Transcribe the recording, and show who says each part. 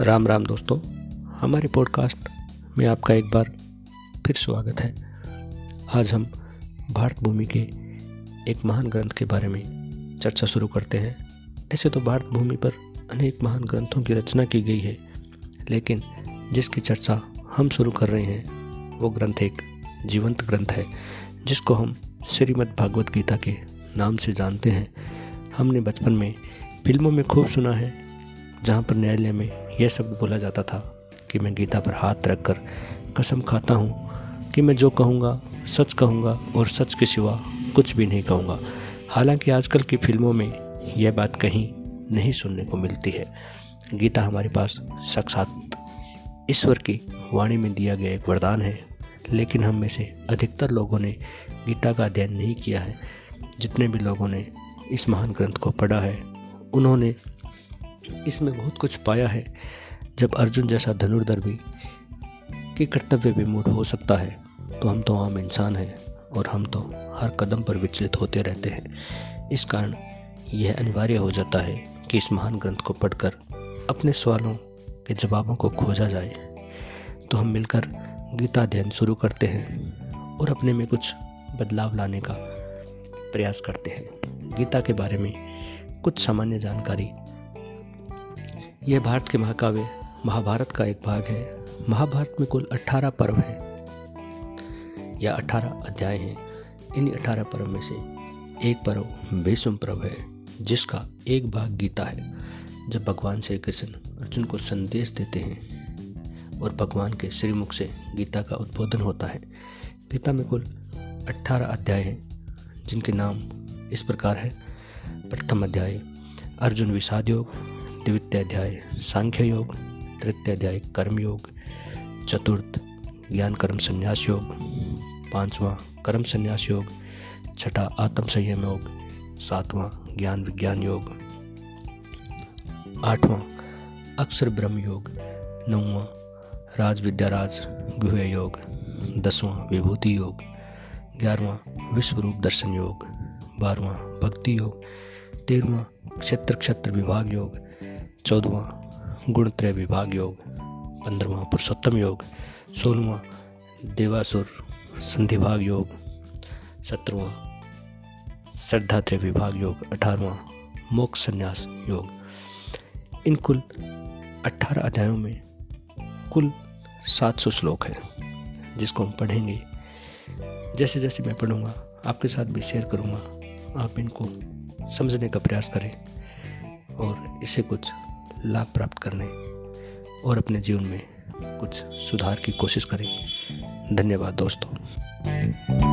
Speaker 1: राम राम दोस्तों, हमारे पॉडकास्ट में आपका एक बार फिर स्वागत है। आज हम भारत भूमि के एक महान ग्रंथ के बारे में चर्चा शुरू करते हैं। ऐसे तो भारत भूमि पर अनेक महान ग्रंथों की रचना की गई है, लेकिन जिसकी चर्चा हम शुरू कर रहे हैं, वो ग्रंथ एक जीवंत ग्रंथ है, जिसको हम श्रीमद् भागवत गीता के नाम से जानते हैं। हमने बचपन में फ़िल्मों में खूब सुना है, जहाँ पर न्यायालय में यह शब्द बोला जाता था कि मैं गीता पर हाथ रखकर कसम खाता हूँ कि मैं जो कहूँगा, सच कहूँगा और सच के सिवा कुछ भी नहीं कहूँगा। हालाँकि आजकल की फ़िल्मों में यह बात कहीं नहीं सुनने को मिलती है। गीता हमारे पास साक्षात ईश्वर की वाणी में दिया गया एक वरदान है, लेकिन हम में से अधिकतर लोगों ने गीता का अध्ययन नहीं किया है। जितने भी लोगों ने इस महान ग्रंथ को पढ़ा है, उन्होंने इसमें बहुत कुछ पाया है, जब अर्जुन जैसा धनुर्धर भी कि कर्तव्य विमूढ़ हो सकता है तो हम तो आम इंसान हैं और हम तो हर कदम पर विचलित होते रहते हैं। इस कारण यह अनिवार्य हो जाता है कि इस महान ग्रंथ को पढ़कर अपने सवालों के जवाबों को खोजा जाए। तो हम मिलकर गीता अध्ययन शुरू करते हैं और अपने में कुछ बदलाव लाने का प्रयास करते हैं। गीता के बारे में कुछ सामान्य जानकारी यह भारत के महाकाव्य, महाभारत का एक भाग है। महाभारत में कुल 18 पर्व हैं। या 18 अध्याय हैं। इन 18 पर्व में से एक पर्व भीष्म पर्व है, जिसका एक भाग गीता है। जब भगवान श्री कृष्ण अर्जुन को संदेश देते हैं और भगवान के श्रीमुख से गीता का उद्बोधन होता है, गीता में कुल 18 अध्याय हैं, जिनके नाम इस प्रकार है। प्रथम अध्याय, अर्जुन विषाद योग द्वितीय अध्याय सांख्य योग तृतीय अध्याय कर्म योग चतुर्थ, ज्ञान कर्म संन्यास योग, पांचवा कर्म संन्यास योग, छठा आत्म संयम योग, सातवां ज्ञान विज्ञान योग, आठवां अक्षर ब्रह्म योग, नौवां राज विद्याराज गुह योग, दसवां विभूति योग, ग्यारहवां विश्व रूप दर्शन योग, बारहवां भक्ति योग, तेरहवां क्षेत्र क्षेत्र विभाग योग चौदवा गुणत्रय विभाग योग पंद्रवा पुरुषोत्तम योग सोलवा देवासुर संधिभाग योग सत्रवा श्रद्धात्रय विभाग योग अठारवा मोक्ष संन्यास योग। इन कुल अठारह अध्यायों में कुल सात सौ श्लोक हैं, जिसको हम पढ़ेंगे। जैसे जैसे मैं पढ़ूँगा, आपके साथ भी शेयर करूँगा। आप इनको समझने का प्रयास करें और इसे कुछ लाभ प्राप्त करने और अपने जीवन में कुछ सुधार की कोशिश करें धन्यवाद दोस्तों।